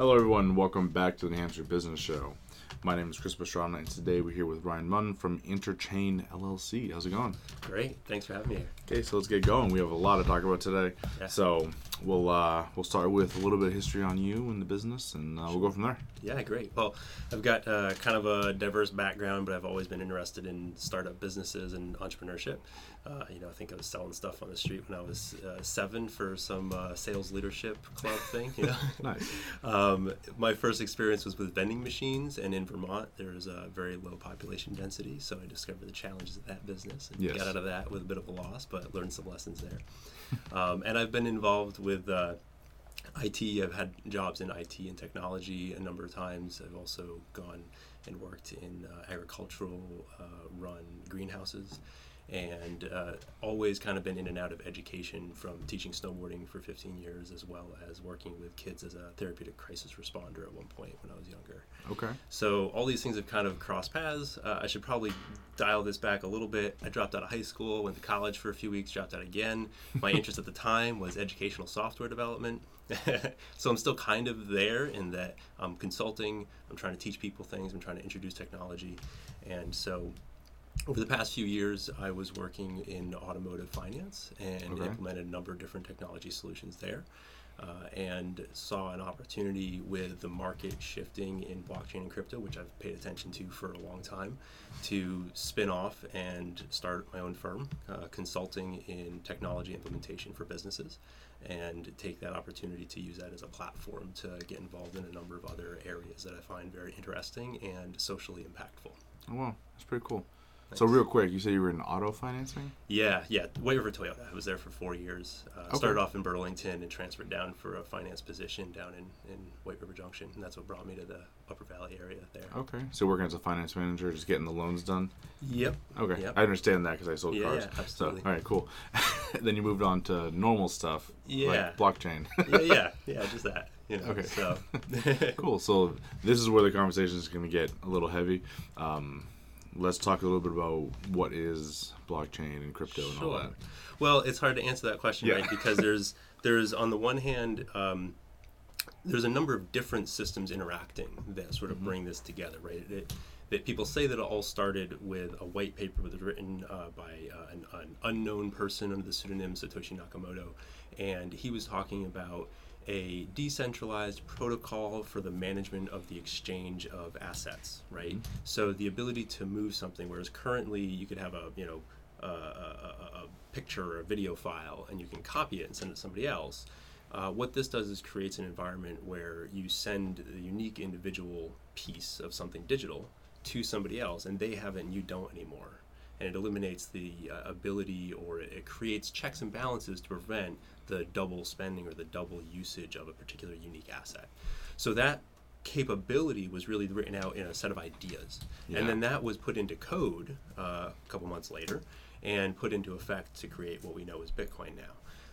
Hello, everyone. Welcome back to the New Hampshire Business Show. My name is Chris Pastrana, and today we're here with Ryan Munn from Interchain LLC. How's it going? Great. Thanks for having me here. Okay, so let's get going. We have a lot to talk about today. Yeah. So we'll uh, we'll start with a little bit of history on you and the business, and uh, we'll go from there. Yeah, great. Well, I've got uh, kind of a diverse background, but I've always been interested in startup businesses and entrepreneurship. Uh, you know, I think I was selling stuff on the street when I was uh, seven for some uh, sales leadership club thing. You know, Nice. um, my first experience was with vending machines, and in Vermont, there's a very low population density, so I discovered the challenges of that business and Yes. got out of that with a bit of a loss, but learned some lessons there. um, and I've been involved with uh, IT. I've had jobs in IT and technology a number of times. I've also gone and worked in uh, agricultural uh, run greenhouses and uh, always kind of been in and out of education from teaching snowboarding for 15 years as well as working with kids as a therapeutic crisis responder at one point when I was younger. Okay. So all these things have kind of crossed paths. Uh, I should probably dial this back a little bit. I dropped out of high school, went to college for a few weeks, dropped out again. My interest at the time was educational software development. so I'm still kind of there in that I'm consulting, I'm trying to teach people things, I'm trying to introduce technology. And so over the past few years, I was working in automotive finance and Okay. implemented a number of different technology solutions there. Uh, and saw an opportunity with the market shifting in blockchain and crypto, which I've paid attention to for a long time, to spin off and start my own firm, uh, consulting in technology implementation for businesses, and take that opportunity to use that as a platform to get involved in a number of other areas that I find very interesting and socially impactful. Oh, wow, that's pretty cool. So real quick, you said you were in auto financing. Yeah, yeah. Way over Toyota. I was there for four years. Uh, Okay. Started off in Burlington and transferred down for a finance position down in, in White River Junction. And that's what brought me to the Upper Valley area there. Okay. So working as a finance manager, just getting the loans done. Yep. Okay, Yep. I understand that because I sold Yeah, cars. yeah, absolutely. So, all right, cool. then you moved on to normal stuff, Yeah. like blockchain. yeah, yeah, yeah, just that. You know, Okay. So, cool. So this is where the conversation is going to get a little heavy. Um, let's talk a little bit about what is blockchain and crypto and all that. Well, it's hard to answer that question, Yeah. right? Because there's there's on the one hand, um, there's a number of different systems interacting that sort of Mm-hmm. bring this together, right? It, that people say that it all started with a white paper that was written uh, by uh, an, an unknown person under the pseudonym Satoshi Nakamoto, and he was talking about a decentralized protocol for the management of the exchange of assets, right? So the ability to move something, whereas currently you could have a you know a, a, a, a picture or a video file and you can copy it and send it to somebody else. Uh, what this does is creates an environment where you send the unique individual piece of something digital to somebody else and they have it and you don't anymore. And it eliminates the uh, ability or it, it creates checks and balances to prevent the double spending or the double usage of a particular unique asset. So that capability was really written out in a set of ideas. Yeah. And then that was put into code uh, a couple months later and put into effect to create what we know as Bitcoin now.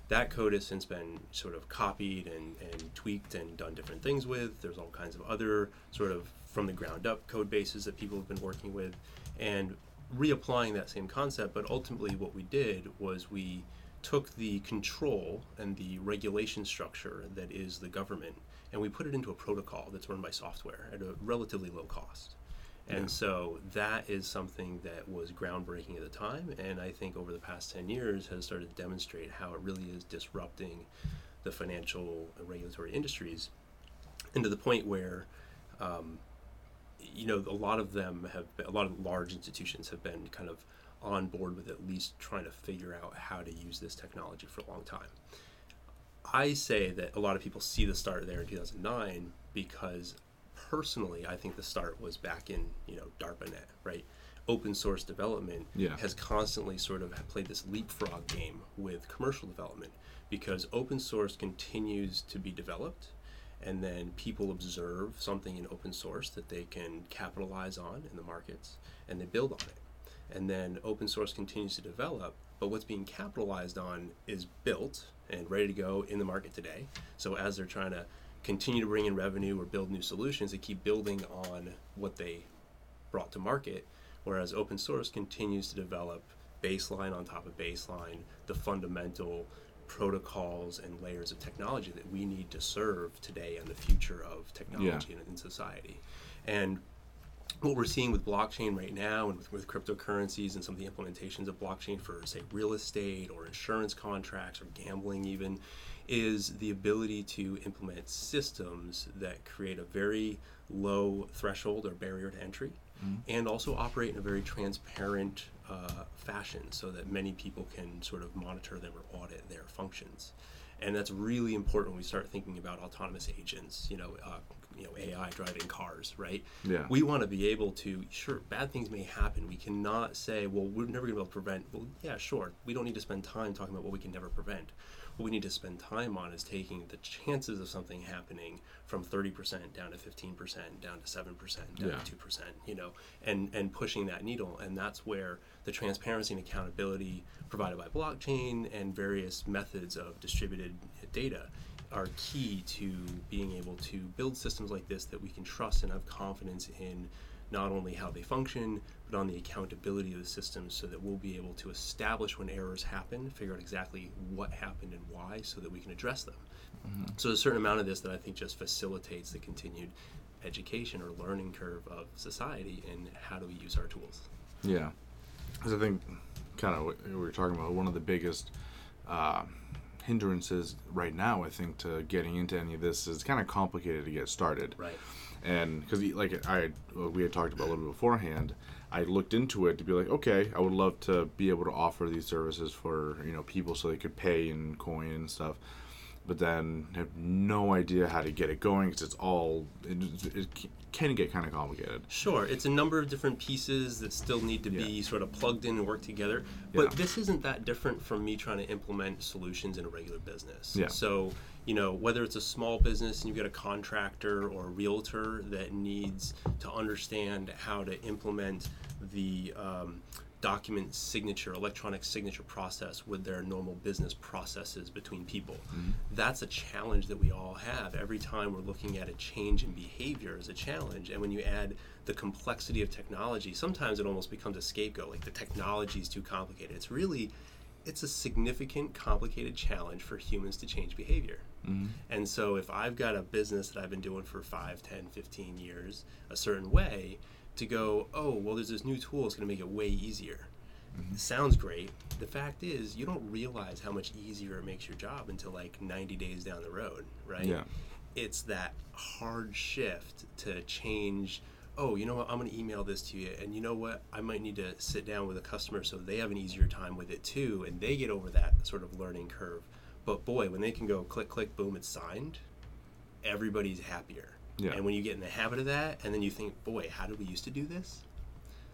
That code has since been sort of copied and, and tweaked and done different things with. There's all kinds of other sort of from the ground up code bases that people have been working with and reapplying that same concept. But ultimately, what we did was we took the control and the regulation structure that is the government and we put it into a protocol that's run by software at a relatively low cost. And Yeah. so that is something that was groundbreaking at the time, and I think over the past 10 years has started to demonstrate how it really is disrupting the financial and regulatory industries, and to the point where, um, you know, a lot of them have, been, a lot of large institutions have been kind of on board with at least trying to figure out how to use this technology for a long time. I say that a lot of people see the start there in 2009 because personally, I think the start was back in you know DARPANET, right? Open source development Yeah. has constantly sort of played this leapfrog game with commercial development because open source continues to be developed and then people observe something in open source that they can capitalize on in the markets and they build on it. And then open source continues to develop but what's being capitalized on is built and ready to go in the market today. So as they're trying to continue to bring in revenue or build new solutions they keep building on what they brought to market whereas open source continues to develop baseline on top of baseline the fundamental protocols and layers of technology that we need to serve today and the future of technology in, in society. And what we're seeing with blockchain right now and with, with, cryptocurrencies and some of the implementations of blockchain for say real estate or insurance contracts or gambling even is the ability to implement systems that create a very low threshold or barrier to entry mm-hmm. and also operate in a very transparent uh, fashion so that many people can sort of monitor them or audit their functions and that's really important when we start thinking about autonomous agents you know uh, you know AI driving cars, right? Yeah. We want to be able to. Sure, bad things may happen. We cannot say, well, we're never going to be able to prevent. Well, yeah, sure. We don't need to spend time talking about what we can never prevent. What we need to spend time on is taking the chances of something happening from 30% down to 15%, down to 7%, down yeah. to 2%, you know, and, and pushing that needle. And that's where the transparency and accountability provided by blockchain and various methods of distributed data are key to being able to build systems like this that we can trust and have confidence in not only how they function, but on the accountability of the systems so that we'll be able to establish when errors happen, figure out exactly what happened and why so that we can address them. Mm-hmm. So there's a certain amount of this that I think just facilitates the continued education or learning curve of society and how do we use our tools. Yeah. Because I think kind of what we were talking about, one of the biggest uh, hindrances right now, I think, to getting into any of this is kind of complicated to get started. Right. And because, like I, we had talked about a little bit beforehand, I looked into it to be like, okay, I would love to be able to offer these services for you know people so they could pay in coin and stuff but then have no idea how to get it going because it's all it, it, can get kind of complicated. Sure, it's a number of different pieces that still need to yeah. be sort of plugged in and work together. But yeah. this isn't that different from me trying to implement solutions in a regular business. Yeah. So you know whether it's a small business and you've got a contractor or a realtor that needs to understand how to implement the um, document signature, electronic signature process with their normal business processes between people. Mm-hmm. That's a challenge that we all have. Every time we're looking at a change in behavior is a challenge. And when you add the complexity of technology, sometimes it almost becomes a scapegoat. Like the technology is too complicated. It's really it's a significant complicated challenge for humans to change behavior. Mm-hmm. And so if I've got a business that I've been doing for 5, 10, 15 years a certain way, to go, oh, well, there's this new tool, it's going to make it way easier. Mm-hmm. sounds great. The fact is, you don't realize how much easier it makes your job until like 90 days down the road, right? Yeah. It's that hard shift to change. Oh, you know what? I'm going to email this to you, and you know what? I might need to sit down with a customer so they have an easier time with it too, and they get over that sort of learning curve. But boy, when they can go click, click, boom, it's signed, everybody's happier yeah. And when you get in the habit of that, and then you think, boy, how did we used to do this?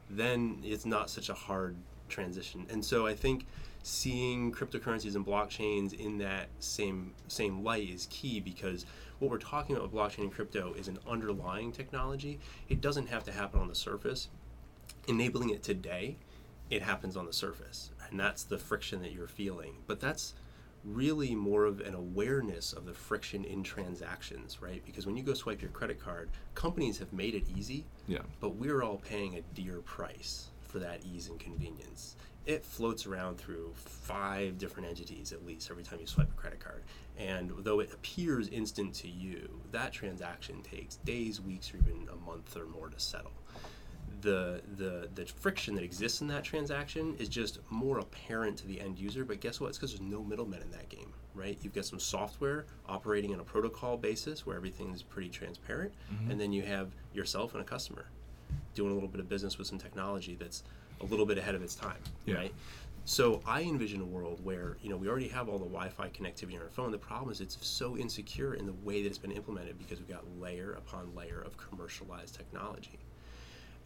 Then it's not such a hard transition. And so I think seeing cryptocurrencies and blockchains in that same same light is key because what we're talking about with blockchain and crypto is an underlying technology. It doesn't have to happen on the surface. Enabling it today, it happens on the surface. And that's the friction that you're feeling. But that's really more of an awareness of the friction in transactions, right? Because when you go swipe your credit card, companies have made it easy, yeah. but we're all paying a dear price for that ease and convenience. It floats around through five different entities at least every time you swipe a credit card. And though it appears instant to you, that transaction takes days, weeks, or even a month or more to settle the the the friction that exists in that transaction is just more apparent to the end user. But guess what? It's because there's no middlemen in that game, right? You've got some software operating on a protocol basis where everything is pretty transparent, mm-hmm. and then you have yourself and a customer doing a little bit of business with some technology that's a little bit ahead of its time, yeah. right? So I envision a world where you know we already have all the Wi-Fi connectivity on our phone. The problem is it's so insecure in the way that it's been implemented because we've got layer upon layer of commercialized technology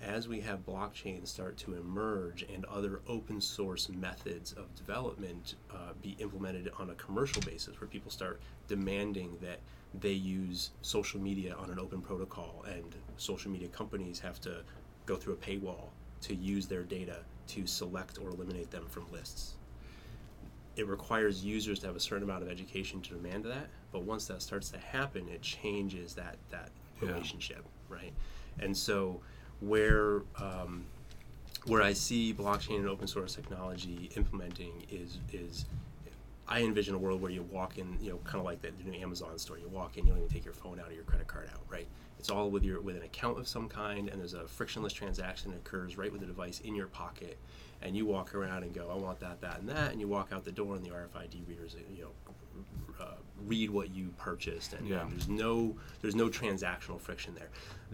as we have blockchains start to emerge and other open source methods of development uh, be implemented on a commercial basis, where people start demanding that they use social media on an open protocol, and social media companies have to go through a paywall to use their data to select or eliminate them from lists. It requires users to have a certain amount of education to demand that, but once that starts to happen, it changes that that relationship, yeah. right? And so where um, where I see blockchain and open source technology implementing is is I envision a world where you walk in, you know, kind of like the new Amazon store. You walk in, you don't even take your phone out or your credit card out, right? It's all with your with an account of some kind, and there's a frictionless transaction that occurs right with the device in your pocket, and you walk around and go, I want that, that, and that, and you walk out the door, and the RFID readers, you know, uh, read what you purchased, and, Yeah. and there's no there's no transactional friction there.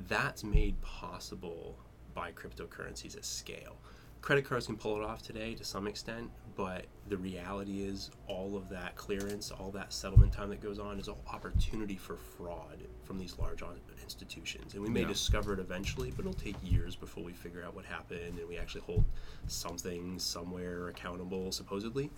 That's made possible by cryptocurrencies at scale. Credit cards can pull it off today to some extent, but the reality is all of that clearance, all that settlement time that goes on is all opportunity for fraud from these large institutions. And we may Yeah. discover it eventually, but it'll take years before we figure out what happened and we actually hold something somewhere accountable, supposedly.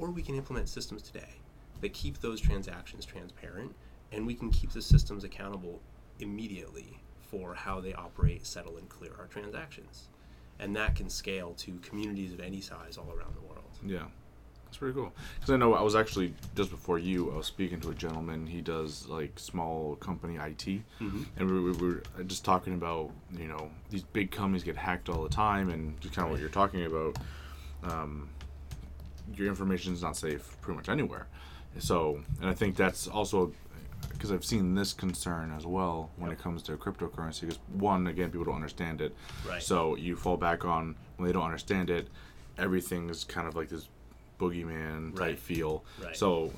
Or we can implement systems today that keep those transactions transparent and we can keep the systems accountable immediately for how they operate, settle, and clear our transactions. And that can scale to communities of any size all around the world. Yeah, that's pretty cool. Because I know I was actually just before you, I was speaking to a gentleman. He does like small company IT, Mhm. and we, we were just talking about you know these big companies get hacked all the time, and just kind of what you're talking about. Um, your information is not safe pretty much anywhere. So, and I think that's also because I've seen this concern as well when Yep. it comes to cryptocurrency. Because one, again, people don't understand it. Right. So you fall back on when they don't understand it. Everything is kind of like this boogeyman type Right. feel. Right. So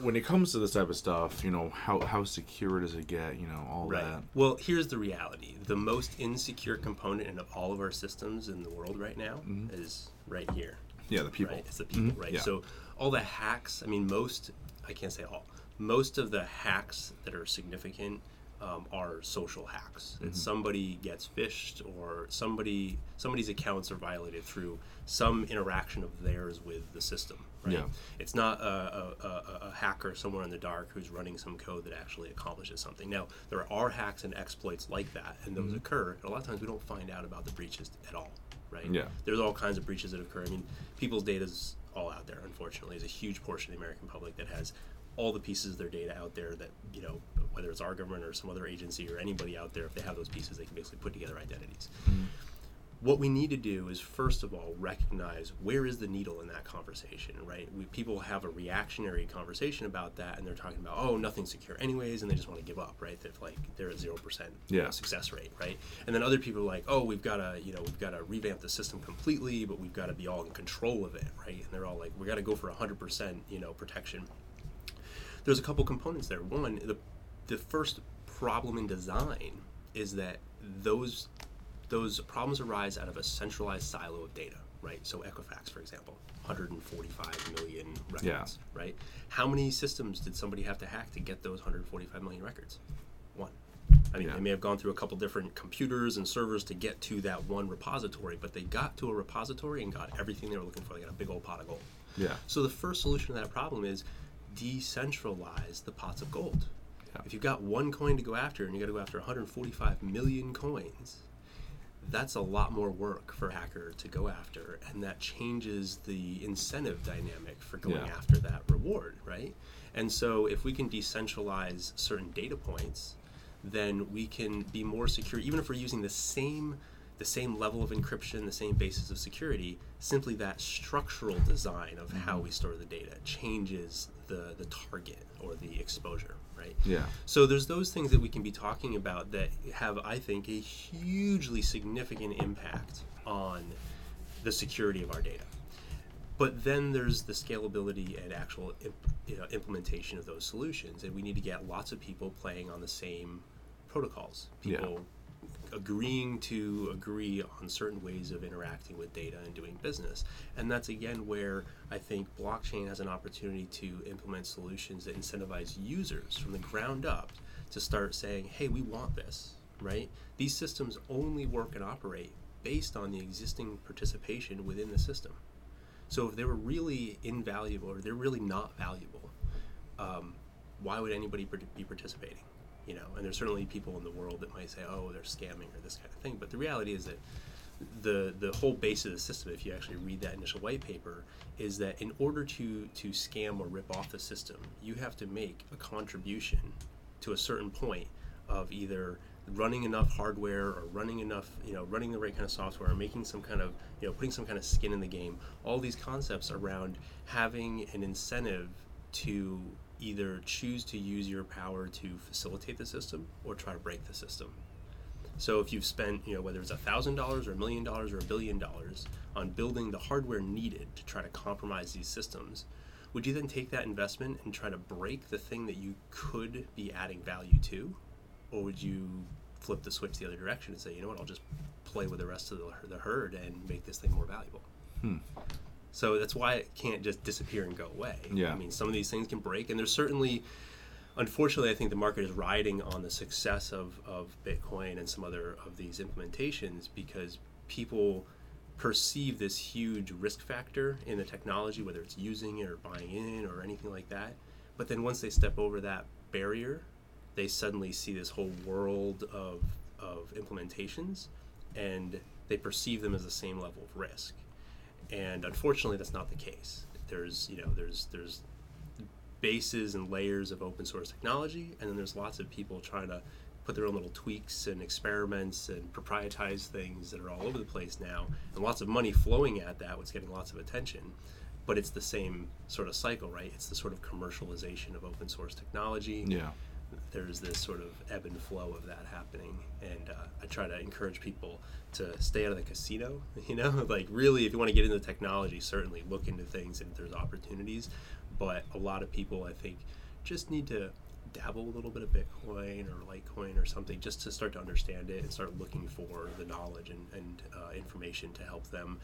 when it comes to this type of stuff, you know, how how secure does it get? You know, all Right. that. Well, here's the reality the most insecure component in all of our systems in the world right now is right here. Yeah, the people. Right? It's the people, Mhm, right? yeah. So all the hacks, I mean, most, I can't say all, most of the hacks that are significant um, are social hacks. Mm-hmm. It's somebody gets phished or somebody somebody's accounts are violated through some interaction of theirs with the system. Right? Yeah. It's not a, a, a, a hacker somewhere in the dark who's running some code that actually accomplishes something. Now, there are hacks and exploits like that, and those Mm-hmm. occur. And a lot of times we don't find out about the breaches at all, right? Yeah. There's all kinds of breaches that occur. I mean, people's data's all out there, unfortunately. There's a huge portion of the American public that has all the pieces of their data out there that, you know, whether it's our government or some other agency or anybody out there, if they have those pieces, they can basically put together identities. Mm-hmm. What we need to do is first of all recognize where is the needle in that conversation, right? We, people have a reactionary conversation about that, and they're talking about, oh, nothing's secure anyways, and they just want to give up, right? That like they're at zero percent Yeah. success rate, right? And then other people are like, oh, we've got to, you know, we've got to revamp the system completely, but we've got to be all in control of it, right? And they're all like, we got to go for hundred percent, you know, protection. There's a couple components there. One, the the first problem in design is that those those problems arise out of a centralized silo of data, right? So Equifax, for example, 145 million records, Yeah. right? How many systems did somebody have to hack to get those 145 million records? One. I mean, Yeah. they may have gone through a couple different computers and servers to get to that one repository, but they got to a repository and got everything they were looking for. They got a big old pot of gold. Yeah. So the first solution to that problem is decentralize the pots of gold. Yeah. If you've got one coin to go after and you got to go after 145 million coins, that's a lot more work for a hacker to go after, and that changes the incentive dynamic for going Yeah. after that reward, right? And so if we can decentralize certain data points, then we can be more secure, even if we're using the same the same level of encryption, the same basis of security, simply that structural design of how mm-hmm. we store the data changes the, the target or the exposure, right? Yeah. So there's those things that we can be talking about that have, I think, a hugely significant impact on the security of our data. But then there's the scalability and actual imp, you know, implementation of those solutions, and we need to get lots of people playing on the same protocols. Yeah. Agreeing to agree on certain ways of interacting with data and doing business. And that's again where I think blockchain has an opportunity to implement solutions that incentivize users from the ground up to start saying, hey, we want this, right? These systems only work and operate based on the existing participation within the system. So if they were really invaluable or they're really not valuable, um, why would anybody be participating? You know, and there's certainly people in the world that might say, "Oh, they're scamming" or this kind of thing. But the reality is that the the whole base of the system, if you actually read that initial white paper, is that in order to to scam or rip off the system, you have to make a contribution to a certain point of either running enough hardware or running enough, you know, running the right kind of software, or making some kind of, you know, putting some kind of skin in the game. All these concepts around having an incentive to either choose to use your power to facilitate the system or try to break the system. So if you've spent, you know, whether it's a thousand dollars or a million dollars or a billion dollars on building the hardware needed to try to compromise these systems, would you then take that investment and try to break the thing that you could be adding value to, or would you flip the switch the other direction and say, you know what, I'll just play with the rest of the, the herd and make this thing more valuable? Hmm. So that's why it can't just disappear and go away. Yeah. I mean, some of these things can break, and there's certainly, unfortunately, I think the market is riding on the success of, of Bitcoin and some other of these implementations because people perceive this huge risk factor in the technology, whether it's using it or buying in or anything like that. But then once they step over that barrier, they suddenly see this whole world of, of implementations and they perceive them as the same level of risk and unfortunately that's not the case. There's you know there's there's bases and layers of open source technology and then there's lots of people trying to put their own little tweaks and experiments and proprietize things that are all over the place now and lots of money flowing at that what's getting lots of attention. But it's the same sort of cycle right? It's the sort of commercialization of open source technology. Yeah. There's this sort of ebb and flow of that happening. And uh, i try to encourage people to stay out of the casino you know? Like really if you want to get into technology certainly look into things and if there's opportunities. But a lot of people i think just need to dabble a little bit of bitcoin or litecoin or something just to start to understand it and start looking for the knowledge and, and uh, information to help them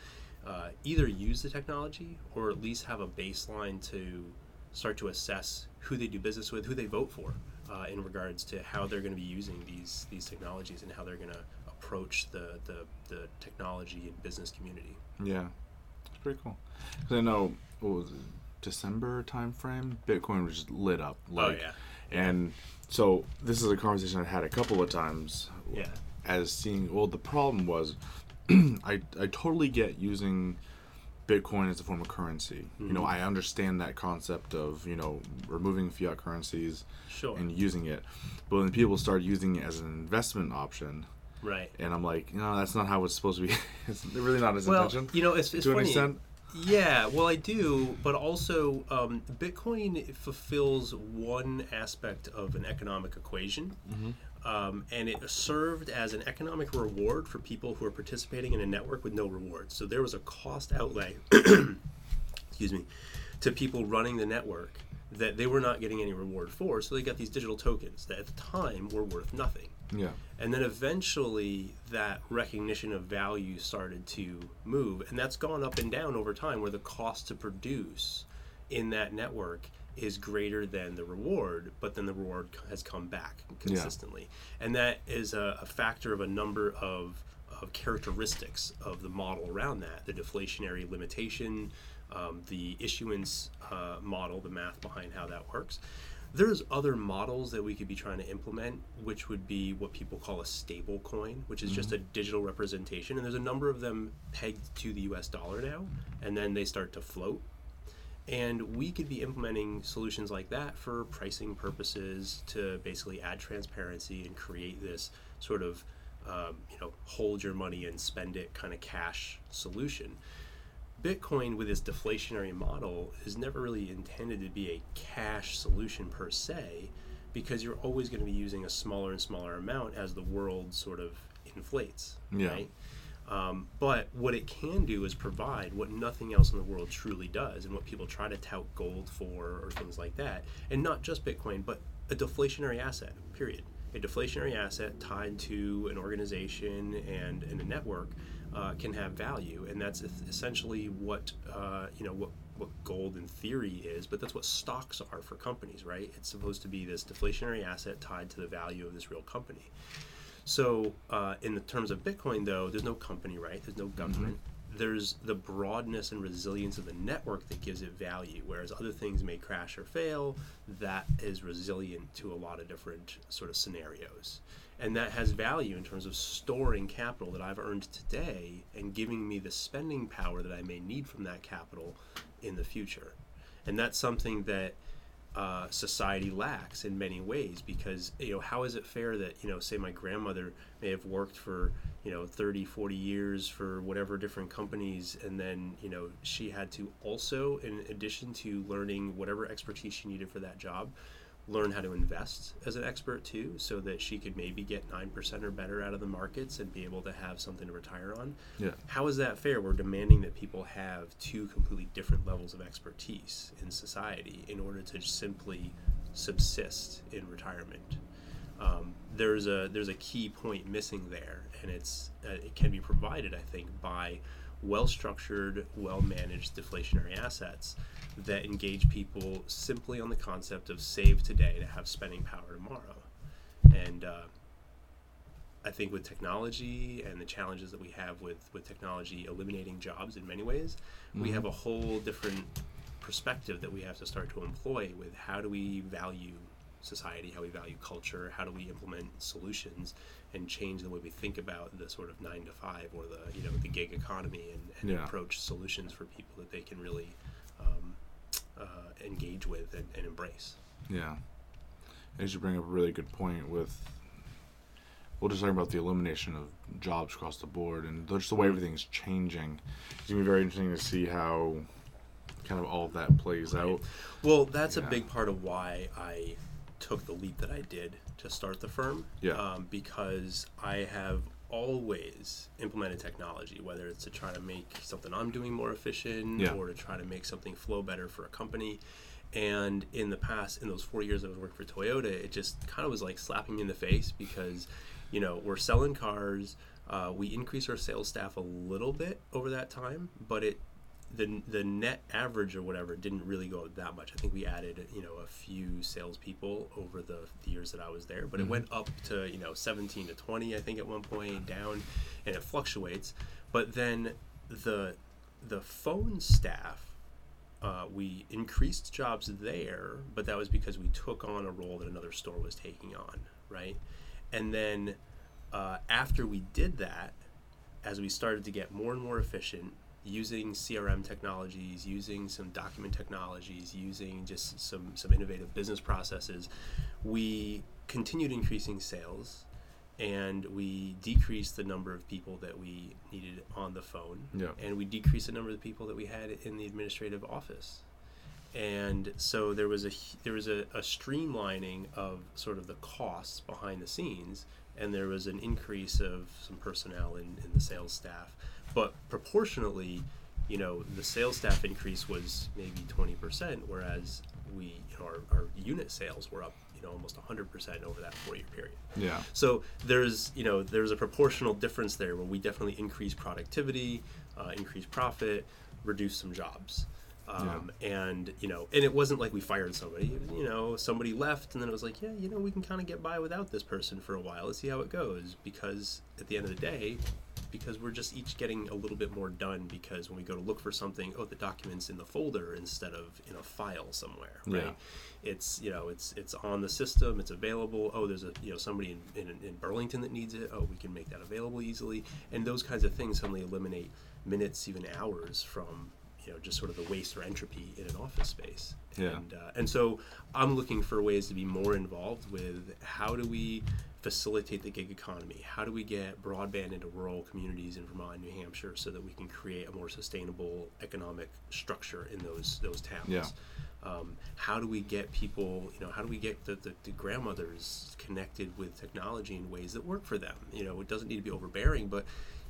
uh, either use the technology or at least have a baseline to start to assess who they do business with, who they vote for, uh, in regards to how they're going to be using these these technologies and how they're going to approach the, the the technology and business community. Yeah, it's pretty cool. 'Cause I know what was it, December time frame, Bitcoin was just lit up. Like, oh yeah, And so this is a conversation I've had a couple of times. Yeah. As seeing, well, the problem was, I I totally get using Bitcoin is a form of currency. You know, I understand that concept of you know removing fiat currencies sure, and using it, but when people start using it as an investment option, right. and I'm like, no, that's not how it's supposed to be. it's really not his Well, intention. you know, it's, it's to an extent. Yeah, well, I do, but also um, Bitcoin fulfills one aspect of an economic equation, um, and it served as an economic reward for people who are participating in a network with no reward. So there was a cost outlay, excuse me, to people running the network that they were not getting any reward for. So they got these digital tokens that at the time were worth nothing. Yeah. And then eventually that recognition of value started to move. And that's gone up and down over time where the cost to produce in that network is greater than the reward, but then the reward has come back consistently. And that is a, a factor of a number of, of characteristics of the model around that the deflationary limitation, um, the issuance uh, model, the math behind how that works. There's other models that we could be trying to implement, which would be what people call a stable coin, which is just a digital representation. And there's a number of them pegged to the US dollar now, and then they start to float. And we could be implementing solutions like that for pricing purposes to basically add transparency and create this sort of, um, you know, hold your money and spend it kind of cash solution. Bitcoin, with its deflationary model, is never really intended to be a cash solution per se, because you're always going to be using a smaller and smaller amount as the world sort of inflates. Yeah. Right? Um, but what it can do is provide what nothing else in the world truly does, and what people try to tout gold for or things like that. And not just Bitcoin, but a deflationary asset, period. A deflationary asset tied to an organization and, and a network uh, can have value, and that's essentially what uh, you know what what gold in theory is, but that's what stocks are for companies, right? It's supposed to be this deflationary asset tied to the value of this real company. So, uh, in the terms of Bitcoin, though, there's no company, right? There's no government. There's the broadness and resilience of the network that gives it value, whereas other things may crash or fail. That is resilient to a lot of different sort of scenarios. And that has value in terms of storing capital that I've earned today and giving me the spending power that I may need from that capital in the future. And that's something that uh, society lacks in many ways because you know how is it fair that you know say my grandmother may have worked for you know 30 40 years for whatever different companies and then you know she had to also in addition to learning whatever expertise she needed for that job learn how to invest as an expert too so that she could maybe get 9% or better out of the markets and be able to have something to retire on. Yeah. how is that fair? We're demanding that people have two completely different levels of expertise in society in order to simply subsist in retirement. Um, there's a there's a key point missing there and it's uh, it can be provided i think by well structured well managed deflationary assets that engage people simply on the concept of save today to have spending power tomorrow. And uh, I think with technology and the challenges that we have with, with technology eliminating jobs in many ways, we have a whole different perspective that we have to start to employ with how do we value society, how we value culture, how do we implement solutions and change the way we think about the sort of nine to five or the you know the gig economy and, and Yeah. approach solutions for people that they can really um, uh, engage with and, and embrace. Yeah. As you bring up a really good point with, we'll just talk about the elimination of jobs across the board and just the way everything's changing. It's gonna be very interesting to see how kind of all of that plays out. Well, that's a big part of why I took the leap that I did to start the firm. Yeah. Um, because I have always implemented technology, whether it's to try to make something I'm doing more efficient Yeah. or to try to make something flow better for a company. And in the past, in those four years I was working for Toyota, it just kind of was like slapping me in the face because, you know, we're selling cars. Uh, we increased our sales staff a little bit over that time, but it the the net average or whatever didn't really go up that much. I think we added you know a few salespeople over the, the years that I was there, but it went up to you know 17 to 20 I think at one point down, and it fluctuates. But then the the phone staff. Uh, we increased jobs there, but that was because we took on a role that another store was taking on, right? And then uh, after we did that, as we started to get more and more efficient using CRM technologies, using some document technologies, using just some, some innovative business processes, we continued increasing sales and we decreased the number of people that we needed on the phone. Yeah. and we decreased the number of people that we had in the administrative office. And so there was a there was a, a streamlining of sort of the costs behind the scenes and there was an increase of some personnel in, in the sales staff but proportionately you know the sales staff increase was maybe 20% whereas we you know, our, our unit sales were up you know almost 100% over that four year period Yeah. so there's you know there's a proportional difference there where we definitely increase productivity, uh, increase profit, reduce some jobs. Um, And you know, and it wasn't like we fired somebody. It was, you know, somebody left, and then it was like, yeah, you know, we can kind of get by without this person for a while. Let's see how it goes. Because at the end of the day, because we're just each getting a little bit more done. Because when we go to look for something, oh, the document's in the folder instead of in a file somewhere, right? Yeah. it's you know it's it's on the system it's available oh there's a you know somebody in, in, in burlington that needs it oh we can make that available easily and those kinds of things suddenly eliminate minutes even hours from you know just sort of the waste or entropy in an office space Yeah. and uh, and so i'm looking for ways to be more involved with how do we facilitate the gig economy? How do we get broadband into rural communities in vermont and new hampshire so that we can create a more sustainable economic structure in those those towns? Yeah. um, how do we get people you know how do we get the, the, the grandmothers connected with technology in ways that work for them? You know it doesn't need to be overbearing but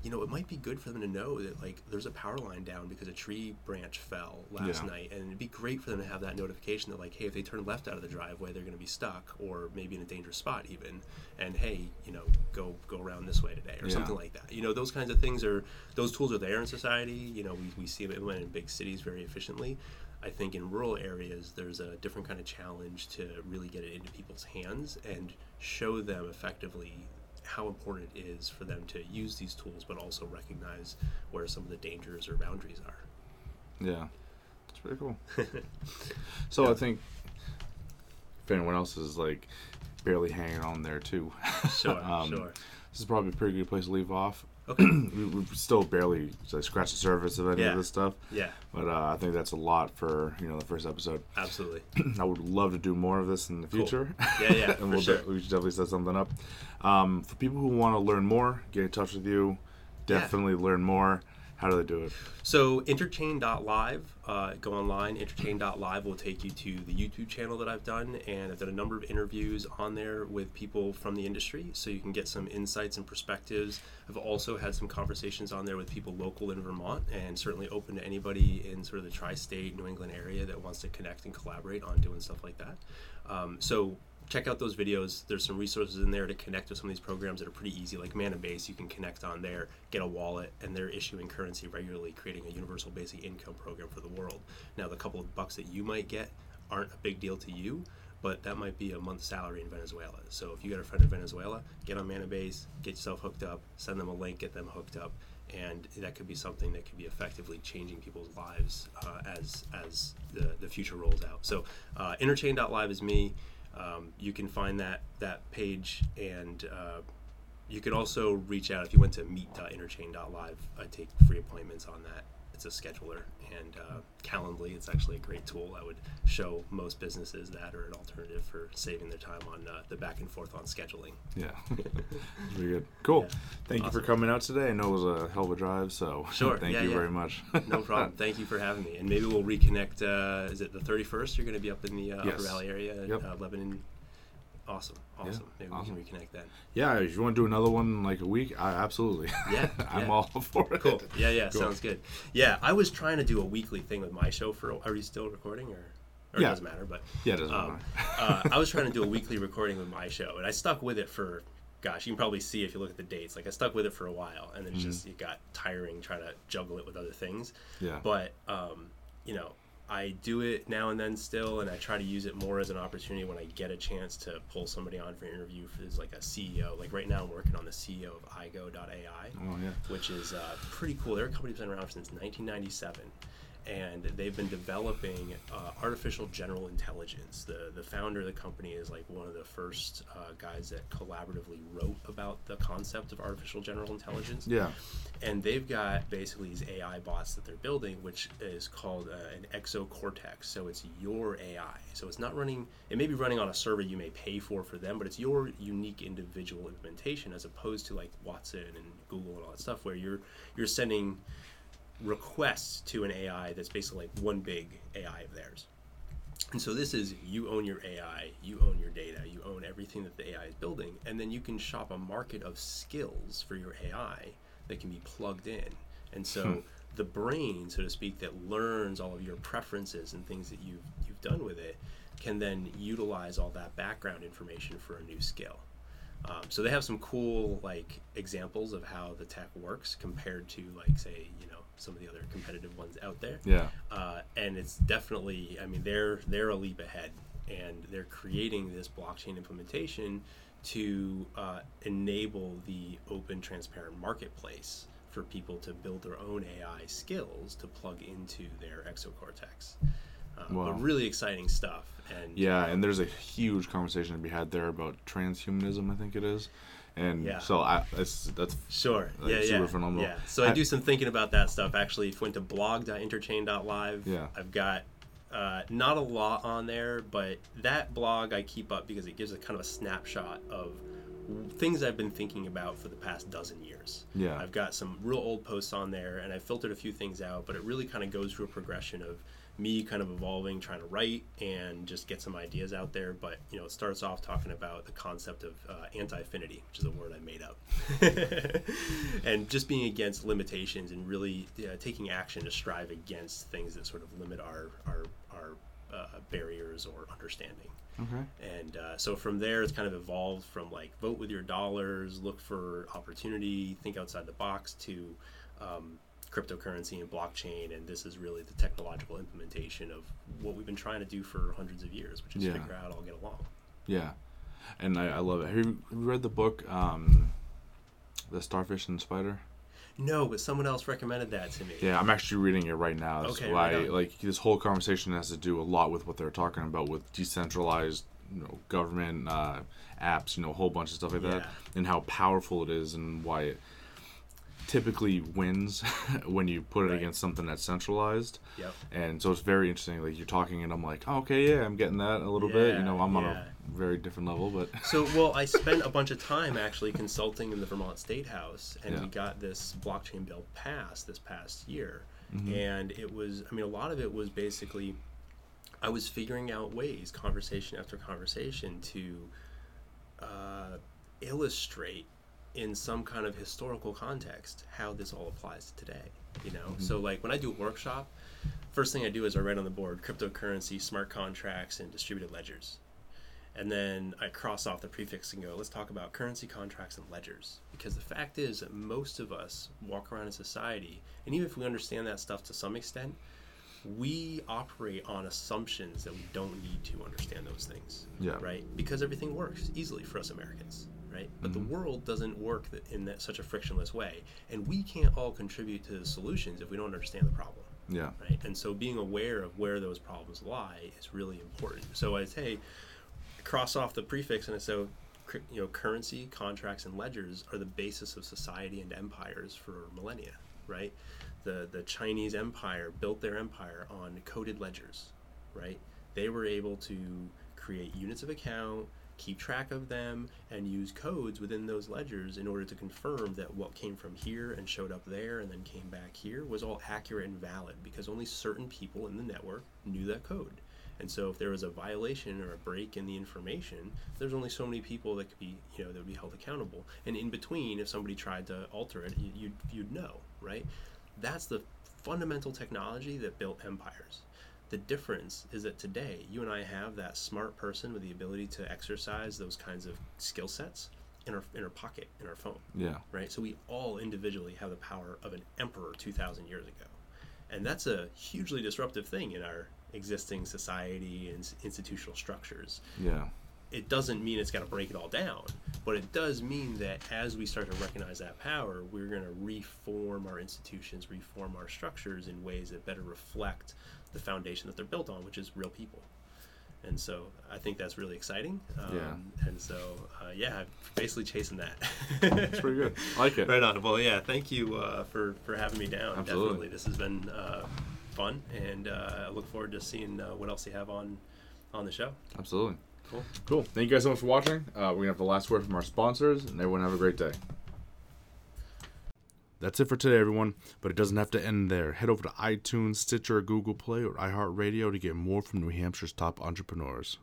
you know it might be good for them to know that like there's a power line down because a tree branch fell last Yeah. night and it'd be great for them to have that notification that like hey if they turn left out of the driveway they're going to be stuck or maybe in a dangerous spot even and hey you know go go around this way today or Yeah. something like that you know those kinds of things are those tools are there in society you know we, we see them implemented in big cities very efficiently I think in rural areas, there's a different kind of challenge to really get it into people's hands and show them effectively how important it is for them to use these tools, but also recognize where some of the dangers or boundaries are. Yeah. It's pretty cool. So I think if anyone else is like barely hanging on there too, Sure, um, sure. this is probably a pretty good place to leave off. Okay. we, we've still barely like, scratched the surface of any Yeah. of this stuff. Yeah, But uh, I think that's a lot for you know the first episode. absolutely. I would love to do more of this in the Cool. future. Yeah, yeah, and we'll sure. de- we should definitely set something up. Um, for people who want to learn more, get in touch with you. Yeah. Definitely learn more. How do they do it? So interchain.live, uh, go online. Interchain.live will take you to the YouTube channel that I've done, and I've done a number of interviews on there with people from the industry, so you can get some insights and perspectives. I've also had some conversations on there with people local in Vermont, and certainly open to anybody in sort of the tri-state New England area that wants to connect and collaborate on doing stuff like that. Um, so check out those videos. There's some resources in there to connect with some of these programs that are pretty easy, like Mannabase. You can connect on there, get a wallet, and they're issuing currency regularly, creating a universal basic income program for the world. Now, the couple of bucks that you might get aren't a big deal to you, but that might be a month's salary in Venezuela. So if you got a friend in Venezuela, get on Mannabase, get yourself hooked up, send them a link, get them hooked up, and that could be something that could be effectively changing people's lives uh, as as the, the future rolls out. So uh, interchain.live is me. Um, you can find that that page, and uh, you could also reach out if you went to meet.interchain.live. I take free appointments on that. It's a scheduler, and uh, Calendly. It's actually a great tool. I would show most businesses that are an alternative for saving their time on uh, the back and forth on scheduling. Yeah, pretty good. Cool. Yeah. Thank you for coming out today. I know it was a hell of a drive, so Sure. thank Yeah, you yeah. very much. No problem. Thank you for having me, and maybe we'll reconnect. Uh, is it the 31st? You're going to be up in the uh, Yes. Upper Valley area, Yep. uh, Lebanon. Awesome, awesome. Maybe awesome. we can reconnect then. yeah, if you want to do another one in like a week, I absolutely. Yeah, I'm yeah. all for it. Cool. Yeah, yeah, Cool. sounds good. Yeah, I was trying to do a weekly thing with my show for. Are you still recording, or, or Yeah. it doesn't matter? But Yeah, it doesn't um, matter. uh, I was trying to do a weekly recording with my show, and I stuck with it for. Gosh, you can probably see if you look at the dates. Like I stuck with it for a while, and then Mm-hmm. it just it got tiring trying to juggle it with other things. Yeah. But um, you know, I do it now and then still, and I try to use it more as an opportunity when I get a chance to pull somebody on for an interview for as like a CEO. Like right now, I'm working on the CEO of Aigo.ai Oh yeah. which is uh, pretty cool. They're a company that's been around since 1997, and they've been developing uh, artificial general intelligence. The the founder of the company is like one of the first uh, guys that collaboratively wrote about the concept of artificial general intelligence Yeah. and they've got basically these AI bots that they're building, which is called uh, an exocortex. So it's your AI. So it's not running. It may be running on a server you may pay for for them, but it's your unique individual implementation, as opposed to like Watson and Google and all that stuff, where you're you're sending requests to an AI that's basically like one big AI of theirs. And so this is you own your AI, you own your data, you own everything that the AI is building, and then you can shop a market of skills for your AI that can be plugged in. And so the brain, so to speak, that learns all of your preferences and things that you've you've done with it, can then utilize all that background information for a new skill. Um, so they have some cool like examples of how the tech works compared to like say you know some of the other competitive ones out there Yeah. uh, and it's definitely i mean they're they're a leap ahead and they're creating this blockchain implementation to uh, enable the open transparent marketplace for people to build their own ai skills to plug into their exocortex uh, Wow. but really exciting stuff and Yeah, and there's a huge conversation to be had there about transhumanism. I think it is, and Yeah. so I that's that's Sure. Like, yeah, super yeah. phenomenal. Yeah. So I, I- do some thinking about that stuff. Actually, if you went to blog.interchain.live, Yeah. I've got uh, not a lot on there, but that blog I keep up because it gives a kind of a snapshot of things I've been thinking about for the past dozen years. Yeah. I've got some real old posts on there, and I filtered a few things out, but it really kind of goes through a progression of me kind of evolving, trying to write and just get some ideas out there. But you know, it starts off talking about the concept of uh, anti-affinity, which is a word I made up, and just being against limitations and really uh, taking action to strive against things that sort of limit our our our uh, barriers or understanding. okay. And uh, so from there, it's kind of evolved from like vote with your dollars, look for opportunity, think outside the box to um, cryptocurrency and blockchain. And this is really the technological implementation of what we've been trying to do for hundreds of years, which is Yeah. figure out how to get along. Yeah, and I, I love it. Have you, have you read the book, um, The Starfish and Spider? No, but someone else recommended that to me. Yeah, I'm actually reading it right now. That's Okay, why, right like, this whole conversation has to do a lot with what they're talking about with decentralized, you know, government uh, apps. You know, a whole bunch of stuff like that, and how powerful it is, and why it. Typically wins when you put it Right. against something that's centralized. Yep. And so it's very interesting. Like you're talking, and I'm like, oh, okay, yeah, I'm getting that a little bit. You know, I'm on a very different level, but So, well, I spent a bunch of time actually consulting in the Vermont State House, and Yeah. we got this blockchain bill passed this past year. Mm-hmm. And it was, I mean, a lot of it was basically, I was figuring out ways, conversation after conversation, to uh, illustrate in some kind of historical context how this all applies to today. You know, Mm-hmm. so like when I do a workshop, first thing I do is I write on the board cryptocurrency, smart contracts, and distributed ledgers. And then I cross off the prefix and go, let's talk about currency contracts and ledgers. Because the fact is that most of us walk around in society, and even if we understand that stuff to some extent, we operate on assumptions that we don't need to understand those things. Yeah. Right? Because everything works easily for us Americans. Right? But the mm-hmm. world doesn't work in that, such a frictionless way. And we can't all contribute to the solutions if we don't understand the problem yeah, right? And so being aware of where those problems lie is really important. So I say, cross off the prefix and say, you know, currency, contracts, and ledgers are the basis of society and empires for millennia, right? The the Chinese empire built their empire on coded ledgers, right? They were able to create units of account, keep track of them, and use codes within those ledgers in order to confirm that what came from here and showed up there and then came back here was all accurate and valid because only certain people in the network knew that code. And so if there was a violation or a break in the information, there's only so many people that could be, you know, that would be held accountable. And in between, if somebody tried to alter it, you- you'd, you'd know, right? That's the fundamental technology that built empires. The difference is that today, you and I have that smart person with the ability to exercise those kinds of skill sets in our, in our pocket, in our phone yeah, right? So we all individually have the power of an emperor 2,000 years ago. And that's a hugely disruptive thing in our existing society and institutional structures. yeah, It doesn't mean it's got to break it all down, but it does mean that as we start to recognize that power, we're going to reform our institutions, reform our structures in ways that better reflect the foundation that they're built on, which is real people. And so I think that's really exciting. Um, Yeah. And so, uh, yeah, I'm basically chasing that. it's pretty good. I like it. Right on. Well, yeah. Thank you uh, for for having me down. Absolutely. Definitely, this has been uh, fun, and uh, I look forward to seeing uh, what else you have on on the show. Absolutely. Cool. Cool. Thank you guys so much for watching. Uh, we're gonna have the last word from our sponsors, and everyone have a great day. That's it for today, everyone. But it doesn't have to end there. Head over to iTunes, Stitcher, Google Play, or iHeartRadio to get more from New Hampshire's top entrepreneurs.